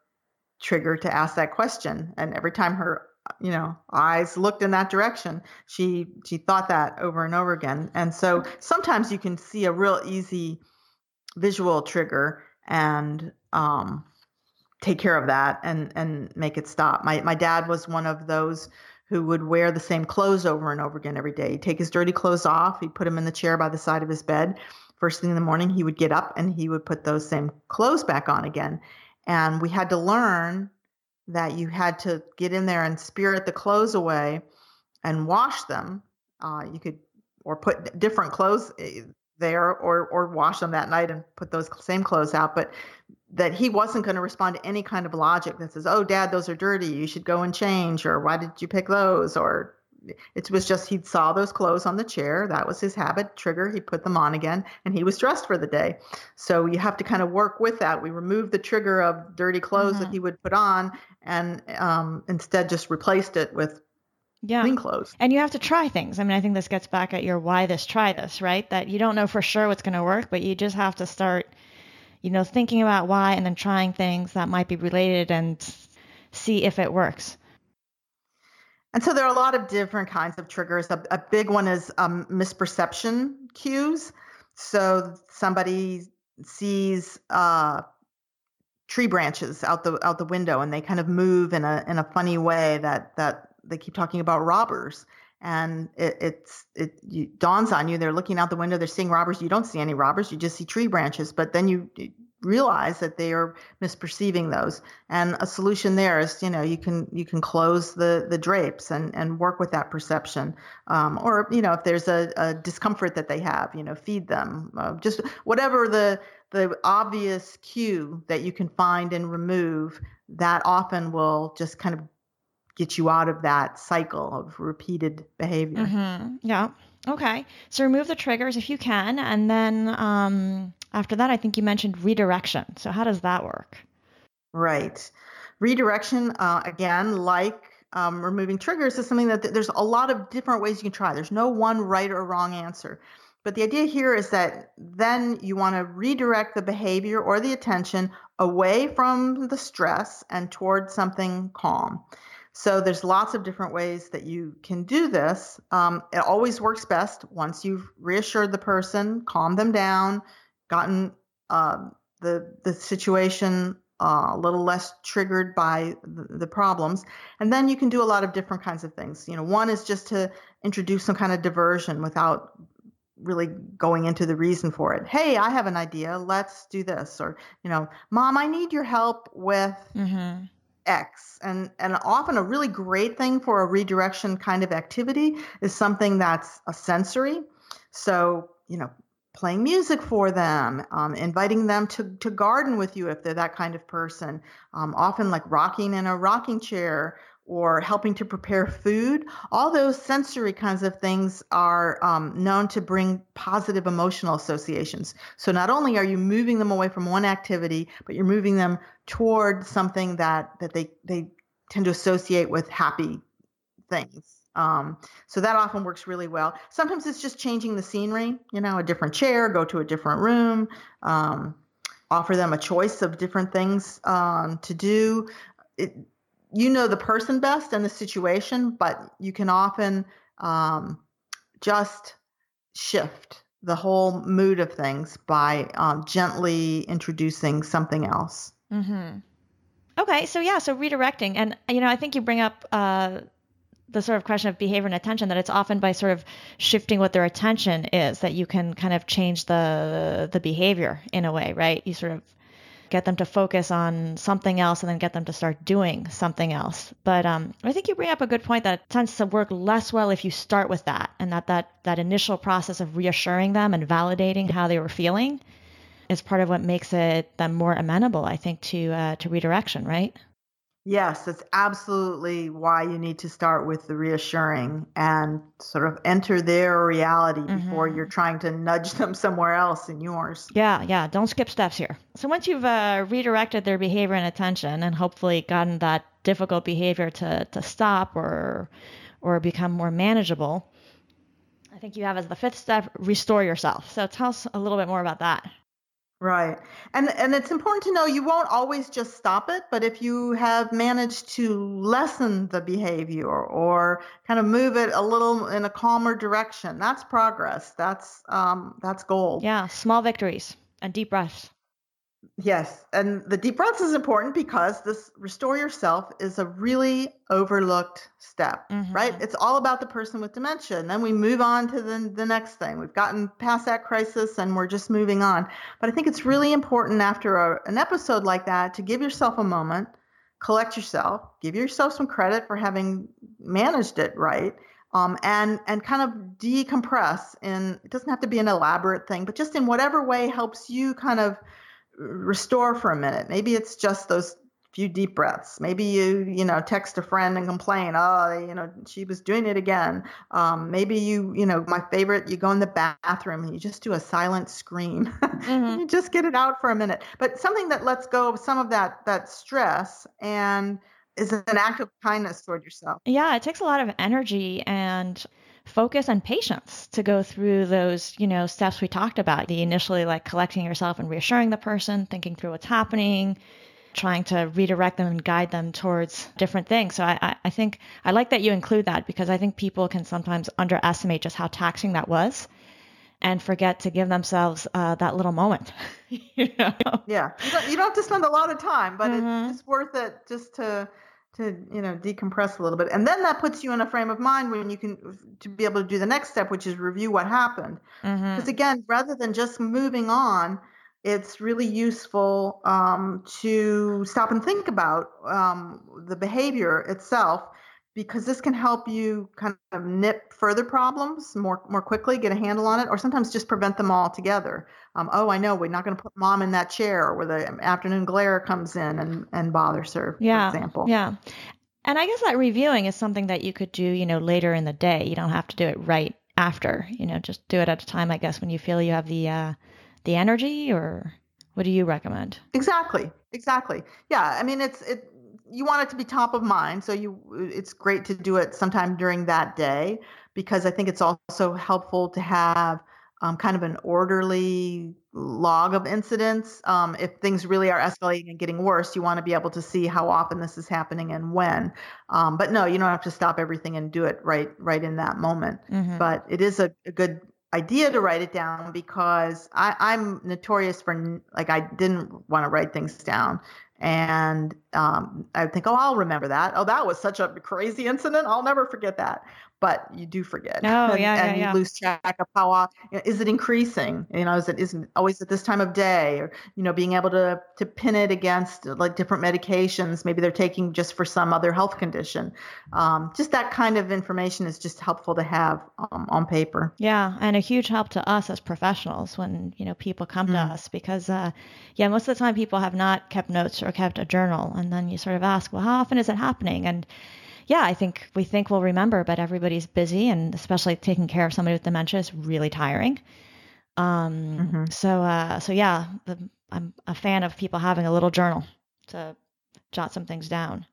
trigger to ask that question. And every time her you know eyes looked in that direction she she thought that over and over again and so sometimes you can see a real easy visual trigger and um take care of that and and make it stop. My my dad was one of those who would wear the same clothes over and over again every day. He'd take his dirty clothes off, he'd put them in the chair by the side of his bed. First thing in the morning, he would get up and he would put those same clothes back on again. And we had to learn that you had to get in there and spirit the clothes away and wash them. Uh, you could or put different clothes eh, there or or wash them that night and put those same clothes out but that he wasn't going to respond to any kind of logic that says, "Oh, Dad, those are dirty. You should go and change," or "Why did you pick those?" or it was just he saw those clothes on the chair. That was his habit trigger. He put them on again, and he was dressed for the day. So you have to kind of work with that. We removed the trigger of dirty clothes mm-hmm. that he would put on, and um, instead just replaced it with yeah. clean clothes. And you have to try things. I mean, I think this gets back at your why this, try this, right? That you don't know for sure what's going to work, but you just have to start, you know, thinking about why and then trying things that might be related and see if it works. And so there are a lot of different kinds of triggers. A, a big one is um, misperception cues. So somebody sees uh, tree branches out the out the window, and they kind of move in a in a funny way that that they keep talking about robbers. And it, it's it, dawns on you they're looking out the window, they're seeing robbers. You don't see any robbers, you just see tree branches. But then you realize that they are misperceiving those and a solution there is you know you can you can close the the drapes and and work with that perception um, or you know if there's a, a, discomfort that they have you know feed them uh, just whatever the the obvious cue that you can find and remove that often will just kind of get you out of that cycle of repeated behavior mm-hmm. yeah okay so remove the triggers if you can and then um after that, I think you mentioned redirection. So, how does that work? Right. Redirection, uh, again, like um, removing triggers, is something that th- there's a lot of different ways you can try. There's no one right or wrong answer. But the idea here is that then you want to redirect the behavior or the attention away from the stress and towards something calm. So there's lots of different ways that you can do this. Um, it always works best once you've reassured the person, calmed them down, gotten uh, the the situation uh, a little less triggered by the, the, problems, and then you can do a lot of different kinds of things. You know, one is just to introduce some kind of diversion without really going into the reason for it. Hey, I have an idea. Let's do this. Or you know, Mom, I need your help with. Mm-hmm. X. And and often a really great thing for a redirection kind of activity is something that's a sensory. So, you know, playing music for them, um, inviting them to, to garden with you if they're that kind of person, um, often like rocking in a rocking chair or helping to prepare food. All those sensory kinds of things are um, known to bring positive emotional associations. So not only are you moving them away from one activity, but you're moving them toward something that, that they, they tend to associate with happy things. Um, so that often works really well. Sometimes it's just changing the scenery, you know, a different chair, go to a different room, um, offer them a choice of different things um, to do. It, you know the person best and the situation, but you can often um, just shift the whole mood of things by um, gently introducing something else. Mm-hmm. Okay, so yeah, so redirecting, and you know, I think you bring up uh, the sort of question of behavior and attention that it's often by sort of shifting what their attention is that you can kind of change the the behavior in a way, right? You sort of get them to focus on something else and then get them to start doing something else. But um, I think you bring up a good point that it tends to work less well if you start with that and that, that that initial process of reassuring them and validating how they were feeling is part of what makes it them more amenable, I think, to uh, to redirection, right? Yes, that's absolutely why you need to start with the reassuring and sort of enter their reality mm-hmm. before you're trying to nudge them somewhere else in yours. Yeah, yeah. Don't skip steps here. So once you've uh, redirected their behavior and attention and hopefully gotten that difficult behavior to, to stop or or become more manageable, I think you have as the fifth step, restore yourself. So tell us a little bit more about that. Right. And and it's important to know you won't always just stop it, but if you have managed to lessen the behavior or kind of move it a little in a calmer direction, that's progress. That's um that's gold. Yeah, small victories and deep breaths. Yes, and the deep breaths is important because this restore yourself is a really overlooked step, mm-hmm. right? It's all about the person with dementia, and then we move on to the the next thing. We've gotten past that crisis, and we're just moving on. But I think it's really important after a, an episode like that to give yourself a moment, collect yourself, give yourself some credit for having managed it right, um, and and kind of decompress. And it doesn't have to be an elaborate thing, but just in whatever way helps you kind of restore for a minute. Maybe it's just those few deep breaths. Maybe you, you know, text a friend and complain, oh, you know, she was doing it again. Um, maybe you, you know, my favorite, you go in the bathroom and you just do a silent scream. Mm-hmm. you just get it out for a minute. But something that lets go of some of that that stress and is an act of kindness toward yourself. Yeah, it takes a lot of energy and focus and patience to go through those, you know, steps we talked about. The initially like collecting yourself and reassuring the person, thinking through what's happening, trying to redirect them and guide them towards different things. So I, I think I like that you include that because I think people can sometimes underestimate just how taxing that was and forget to give themselves uh, that little moment. you know? Yeah, you don't, you don't, have to spend a lot of time, but mm-hmm. it's worth it just to to you know decompress a little bit, and then that puts you in a frame of mind when you can to be able to do the next step, which is review what happened. Because mm-hmm. again, rather than just moving on, it's really useful um, to stop and think about um, the behavior itself because this can help you kind of nip further problems more more quickly, get a handle on it, or sometimes just prevent them altogether. Um, oh, I know we're not going to put mom in that chair where the afternoon glare comes in and, and bothers her, yeah, for example. Yeah. And I guess that reviewing is something that you could do, you know, later in the day. You don't have to do it right after, you know, just do it at a time, I guess, when you feel you have the uh, the energy or what do you recommend? Exactly. Exactly. Yeah. I mean, it's, it, you want it to be top of mind. So you, it's great to do it sometime during that day because I think it's also helpful to have um, kind of an orderly log of incidents. Um, if things really are escalating and getting worse, you want to be able to see how often this is happening and when. Um, but no, you don't have to stop everything and do it right right in that moment. Mm-hmm. But it is a, a good idea to write it down because I, I'm notorious for like I didn't want to write things down. And um, I think, oh, I'll remember that. Oh, that was such a crazy incident. I'll never forget that but you do forget. Oh, and, yeah, and yeah, you lose track of how uh, is it increasing? You know, is it isn't always at this time of day, or you know, being able to to pin it against like different medications, maybe they're taking just for some other health condition. Um, just that kind of information is just helpful to have um, on paper. Yeah, and a huge help to us as professionals when you know people come mm. to us because, uh, yeah, most of the time people have not kept notes or kept a journal, and then you sort of ask, well, how often is it happening? And yeah, I think we think we'll remember, but everybody's busy, and especially taking care of somebody with dementia is really tiring. Um, mm-hmm. So, uh, so yeah, the, I'm a fan of people having a little journal to jot some things down.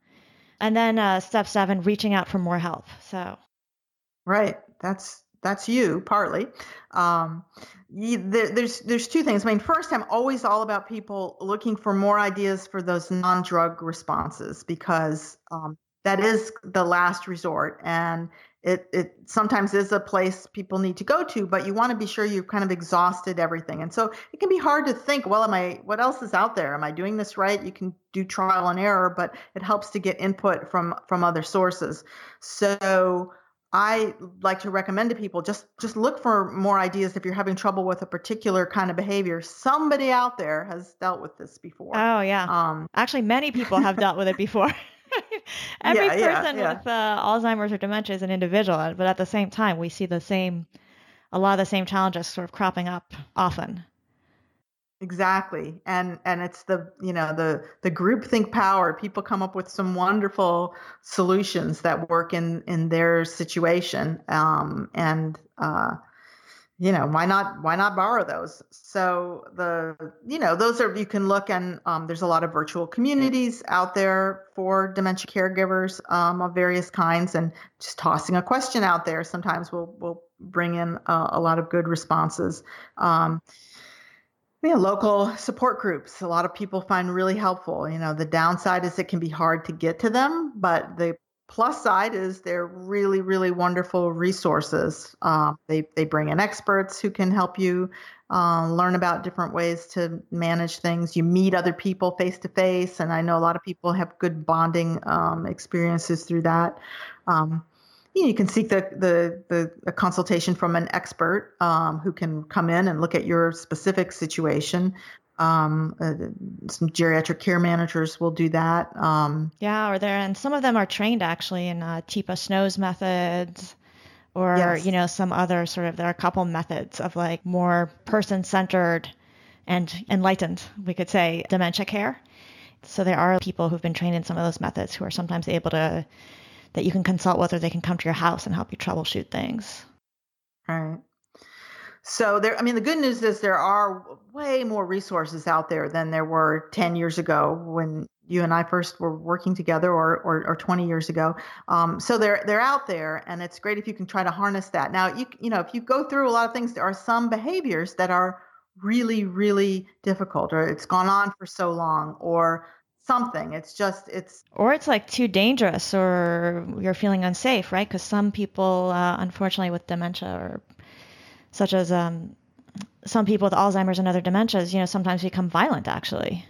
And then uh, step seven, reaching out for more help. So, right, that's that's you partly. Um, you, there, there's there's two things. I mean, first, I'm always all about people looking for more ideas for those non-drug responses because um, that is the last resort and it, it sometimes is a place people need to go to but you want to be sure you've kind of exhausted everything and so it can be hard to think well am i what else is out there am i doing this right you can do trial and error but it helps to get input from from other sources so I like to recommend to people just just look for more ideas if you're having trouble with a particular kind of behavior. Somebody out there has dealt with this before. Oh yeah. Um, Actually, many people have dealt with it before. Every yeah, person yeah, yeah. with uh, Alzheimer's or dementia is an individual, but at the same time, we see the same, a lot of the same challenges sort of cropping up often. Exactly, and and it's the you know the the group think power. People come up with some wonderful solutions that work in in their situation, um, and uh, you know why not why not borrow those? So the you know those are you can look and um, there's a lot of virtual communities out there for dementia caregivers um, of various kinds and just tossing a question out there sometimes will will bring in a, lot of good responses. Um, you know, local support groups a lot of people find really helpful. You know the downside is it can be hard to get to them but the plus side is they're really really wonderful resources. Um, they, they bring in experts who can help you uh, learn about different ways to manage things. You meet other people face to face and i know a lot of people have good bonding um, experiences through that. Um, you, can seek the, the, the a consultation from an expert um, who can come in and look at your specific situation um, uh, some geriatric care managers will do that. Um, yeah, or there, and some of them are trained actually in uh, Teepa Snow's methods, or yes. you know some other sort of. There are a couple methods of like more person-centered and enlightened, we could say, dementia care. So there are people who've been trained in some of those methods who are sometimes able to that you can consult with or they can come to your house and help you troubleshoot things. Right. So there, I mean, the good news is there are way more resources out there than there were 10 years ago when you and I first were working together, or or, or 20 years ago. Um, so they're they're out there, and it's great if you can try to harness that. Now, you you know, if you go through a lot of things, there are some behaviors that are really really difficult, or it's gone on for so long, or something. It's just it's or it's like too dangerous, or you're feeling unsafe, right? Because some people, uh, unfortunately, with dementia or such as um, some people with Alzheimer's and other dementias, you know, sometimes become violent actually,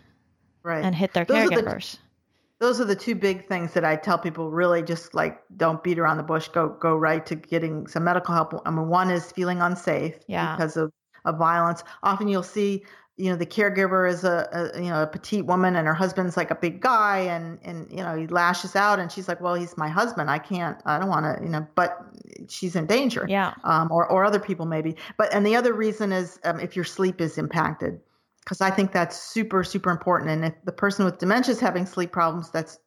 right, and hit their those caregivers. Are the, those are the two big things that I tell people really just like don't beat around the bush, go go right to getting some medical help. I mean, one is feeling unsafe yeah. because of of violence. Often you'll see you know the caregiver is a, a, you know a petite woman and her husband's like a big guy and and you know he lashes out and she's like well he's my husband. I can't i don't want to you know but she's in danger yeah. um or or other people maybe. But and the other reason is um, if your sleep is impacted because i think that's super super important. And if the person with dementia is having sleep problems that's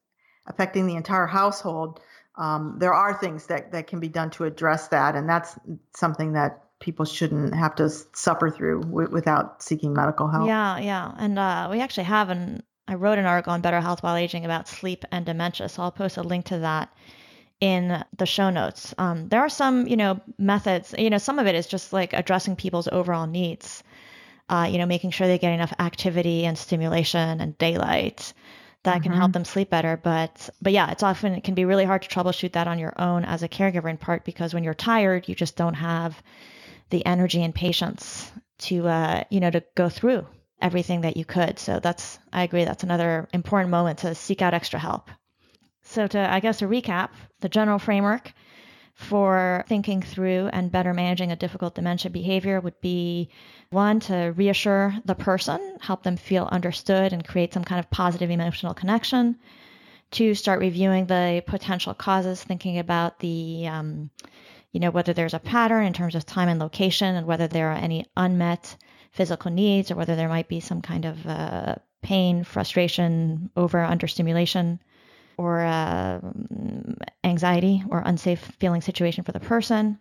affecting the entire household um, there are things that that can be done to address that. And that's something that people shouldn't have to suffer through w- without seeking medical help. Yeah, yeah. And uh, we actually have an, I wrote an article on Better Health While Aging about sleep and dementia. So I'll post a link to that in the show notes. Um, there are some, you know, methods, you know, some of it is just like addressing people's overall needs, uh, you know, making sure they get enough activity and stimulation and daylight that mm-hmm. can help mm-hmm. them sleep better. But but yeah, it's often it can be really hard to troubleshoot that on your own as a caregiver in part because when you're tired, you just don't have the energy and patience to uh, you know to go through everything that you could. So that's I agree that's another important moment to seek out extra help. So to I guess to recap, the general framework for thinking through and better managing a difficult dementia behavior would be one to reassure the person, help them feel understood and create some kind of positive emotional connection. Two, start reviewing the potential causes, thinking about the um, you know, whether there's a pattern in terms of time and location and whether there are any unmet physical needs or whether there might be some kind of uh, pain, frustration, over understimulation, or uh, anxiety or unsafe feeling situation for the person.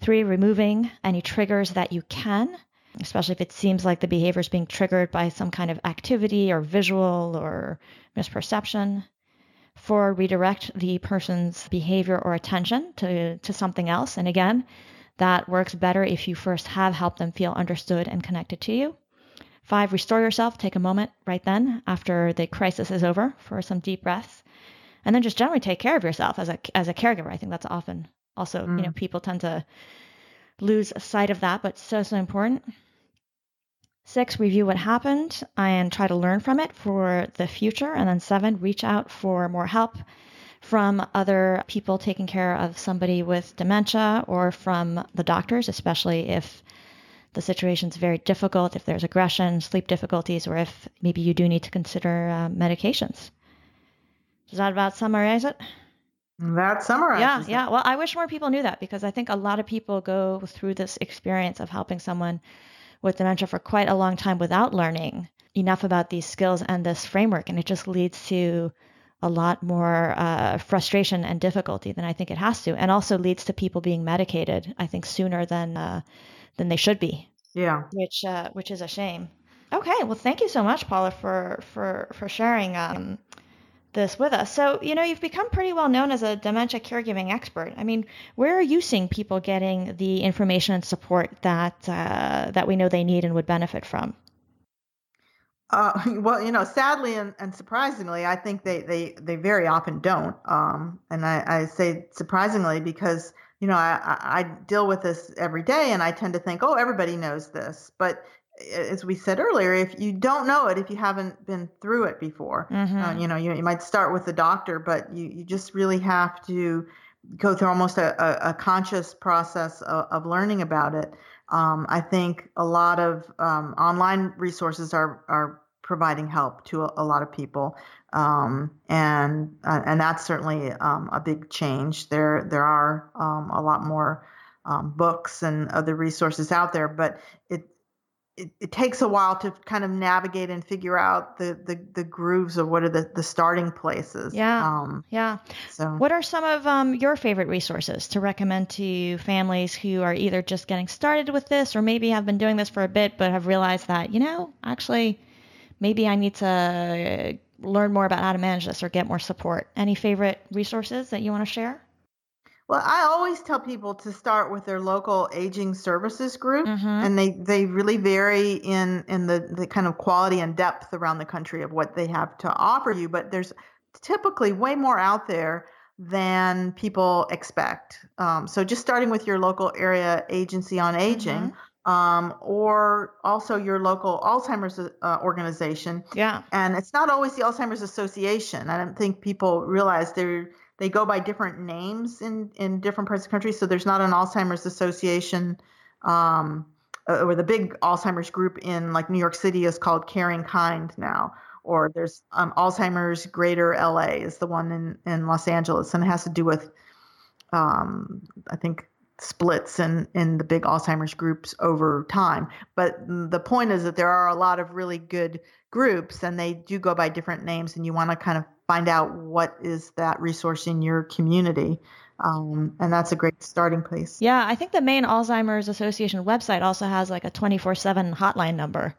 Three, removing any triggers that you can, especially if it seems like the behavior is being triggered by some kind of activity or visual or misperception. Four, redirect the person's behavior or attention to, to something else. And again, that works better if you first have helped them feel understood and connected to you. Five, restore yourself. Take a moment right then after the crisis is over for some deep breaths. And then just generally take care of yourself as a, as a caregiver. I think that's often also, mm. you know, people tend to lose sight of that, but so, so important. Six, review what happened and try to learn from it for the future. And then seven, reach out for more help from other people taking care of somebody with dementia or from the doctors, especially if the situation is very difficult, if there's aggression, sleep difficulties, or if maybe you do need to consider uh, medications. Does that about summarize it? That summarizes. Yeah, yeah. Well, I wish more people knew that because I think a lot of people go through this experience of helping someone with dementia for quite a long time without learning enough about these skills and this framework. And it just leads to a lot more uh, frustration and difficulty than I think it has to, and also leads to people being medicated. I think sooner than uh, than they should be. Yeah, which uh, which is a shame. Okay, well, thank you so much, Paula, for for for sharing um, this with us. So, you know, you've become pretty well known as a dementia caregiving expert. I mean, where are you seeing people getting the information and support that uh, that we know they need and would benefit from? Uh, well, you know, sadly and, and, surprisingly, I think they, they, they very often don't. Um, and I, I, say surprisingly because, you know, I, I deal with this every day and I tend to think, oh, everybody knows this. But as we said earlier, if you don't know it, if you haven't been through it before, uh, mm-hmm. uh, you know, you, you might start with the doctor, but you, you just really have to go through almost a, a, a conscious process of, of, learning about it. Um, I think a lot of um, online resources are, are providing help to a, a lot of people. Um, and uh, and that's certainly um, a big change. There there are um, a lot more um, books and other resources out there, but it it, it, takes a while to kind of navigate and figure out the, the, the grooves of what are the, the starting places. Yeah. Um, yeah. So, what are some of um, your favorite resources to recommend to families who are either just getting started with this or maybe have been doing this for a bit but have realized that, you know, actually, maybe I need to learn more about how to manage this or get more support? Any favorite resources that you want to share? Well, I always tell people to start with their local aging services group, mm-hmm. and they, they really vary in in the, the kind of quality and depth around the country of what they have to offer you. But there's typically way more out there than people expect. Um, so just starting with your local area agency on aging. Mm-hmm um, or also your local Alzheimer's uh, organization. Yeah. And it's not always the Alzheimer's Association. I don't think people realize they're they go by different names in in different parts of the country. So there's not an Alzheimer's Association. Um, uh, or the big Alzheimer's group in like New York City is called CaringKind now. Or there's um, Alzheimer's Greater LA is the one in in Los Angeles, and it has to do with um, I think splits in, in the big Alzheimer's groups over time. But the point is that there are a lot of really good groups and they do go by different names, and you want to kind of find out what is that resource in your community. Um, and that's a great starting place. Yeah, I think the main Alzheimer's Association website also has like a 24 7 hotline number.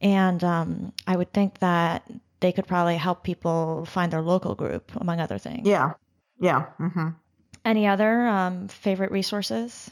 And um, I would think that they could probably help people find their local group, among other things. Yeah. Yeah. Mm-hmm. Any other um, favorite resources?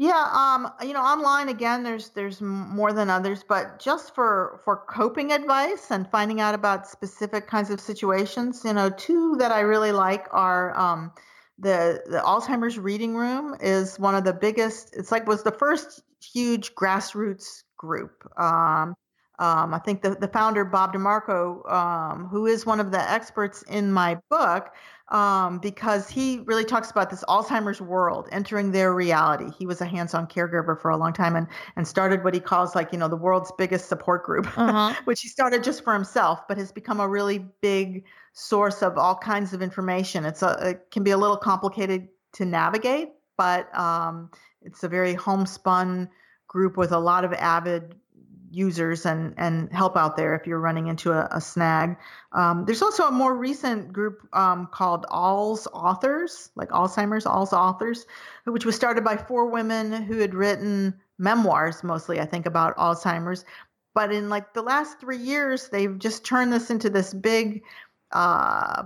Yeah, um, you know, online again, there's there's more than others, but just for for coping advice and finding out about specific kinds of situations, you know, two that I really like are um, the the Alzheimer's Reading Room is one of the biggest. It's like was the first huge grassroots group. Um, um, I think the, the founder, Bob DeMarco, um, who is one of the experts in my book, um, because he really talks about this Alzheimer's world entering their reality. He was a hands-on caregiver for a long time and and started what he calls like you know the world's biggest support group, uh-huh. which he started just for himself, but has become a really big source of all kinds of information. It's a it can be a little complicated to navigate, but um, it's a very homespun group with a lot of avid users and, and help out there if you're running into a, a snag. Um, there's also a more recent group um, called AlzAuthors, like Alzheimer's AlzAuthors, which was started by four women who had written memoirs, mostly I think about Alzheimer's. But in like the last three years, they've just turned this into this big uh,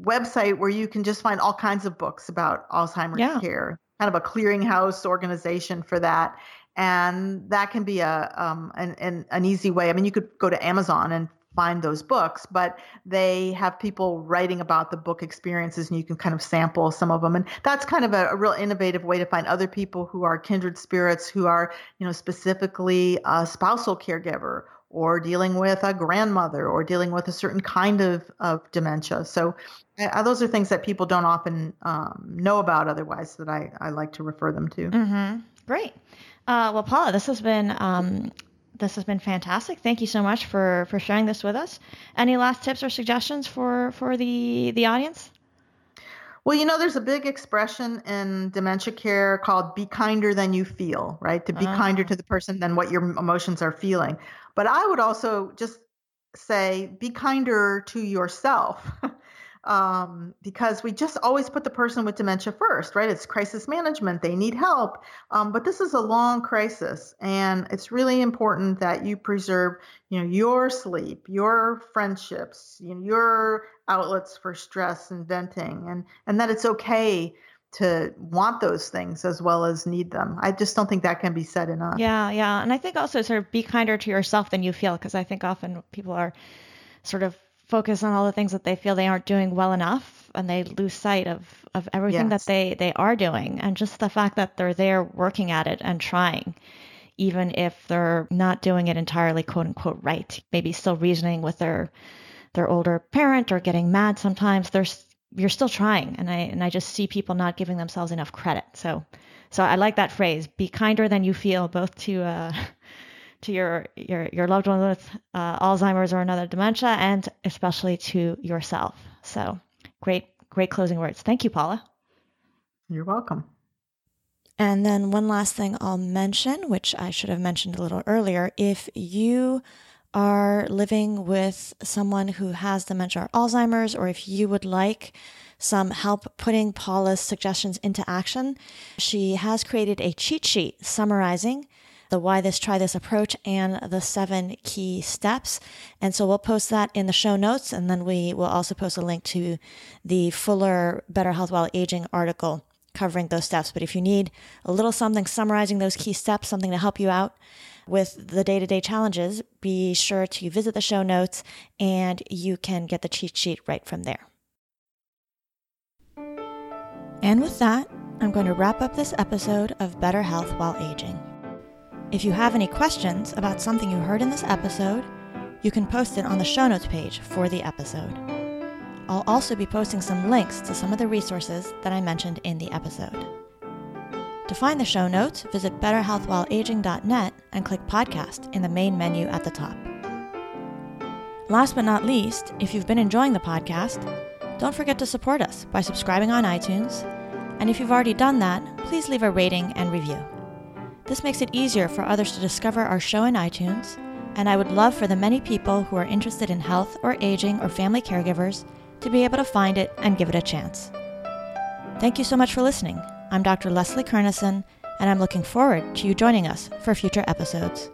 website where you can just find all kinds of books about Alzheimer's yeah. care kind of a clearinghouse organization for that and that can be a um, an, an, an easy way. I mean, you could go to Amazon and find those books, but they have people writing about the book experiences, and you can kind of sample some of them. And that's kind of a, a real innovative way to find other people who are kindred spirits, who are you know specifically a spousal caregiver or dealing with a grandmother or dealing with a certain kind of, of dementia. So uh, those are things that people don't often um, know about otherwise that I, I like to refer them to. Mm-hmm. Great. Uh, well, Paula, this has been um, this has been fantastic. Thank you so much for for sharing this with us. Any last tips or suggestions for for the the audience? Well, you know, there's a big expression in dementia care called be kinder than you feel, right? To be uh kinder to the person than what your emotions are feeling. But I would also just say be kinder to yourself. um, because we just always put the person with dementia first, right? It's crisis management, they need help. Um, but this is a long crisis, and it's really important that you preserve, you know, your sleep, your friendships, you know, your outlets for stress and venting, and and that it's okay to want those things as well as need them. I just don't think that can be said enough. Yeah, yeah. And I think also sort of be kinder to yourself than you feel because I think often people are sort of focus on all the things that they feel they aren't doing well enough and they lose sight of, of everything yes. that they, they are doing and just the fact that they're there working at it and trying even if they're not doing it entirely quote unquote right maybe still reasoning with their their older parent or getting mad sometimes there's you're still trying and i and i just see people not giving themselves enough credit so so i like that phrase be kinder than you feel both to uh to your your your loved one with uh, Alzheimer's or another dementia, and especially to yourself. So great, great closing words. Thank you, Paula. You're welcome. And then one last thing I'll mention, which I should have mentioned a little earlier, if you are living with someone who has dementia or Alzheimer's, or if you would like some help putting Paula's suggestions into action, she has created a cheat sheet summarizing the why this, try this approach and the seven key steps. And so we'll post that in the show notes. And then we will also post a link to the fuller Better Health While Aging article covering those steps. But if you need a little something summarizing those key steps, something to help you out with the day to day challenges, be sure to visit the show notes and you can get the cheat sheet right from there. And with that, I'm going to wrap up this episode of Better Health While Aging. If you have any questions about something you heard in this episode, you can post it on the show notes page for the episode. I'll also be posting some links to some of the resources that I mentioned in the episode. To find the show notes, visit betterhealthwhileaging.net and click podcast in the main menu at the top. Last but not least, if you've been enjoying the podcast, don't forget to support us by subscribing on iTunes. And if you've already done that, please leave a rating and review. This makes it easier for others to discover our show in iTunes, and I would love for the many people who are interested in health or aging or family caregivers to be able to find it and give it a chance. Thank you so much for listening. I'm Dr. Leslie Kernisan, and I'm looking forward to you joining us for future episodes.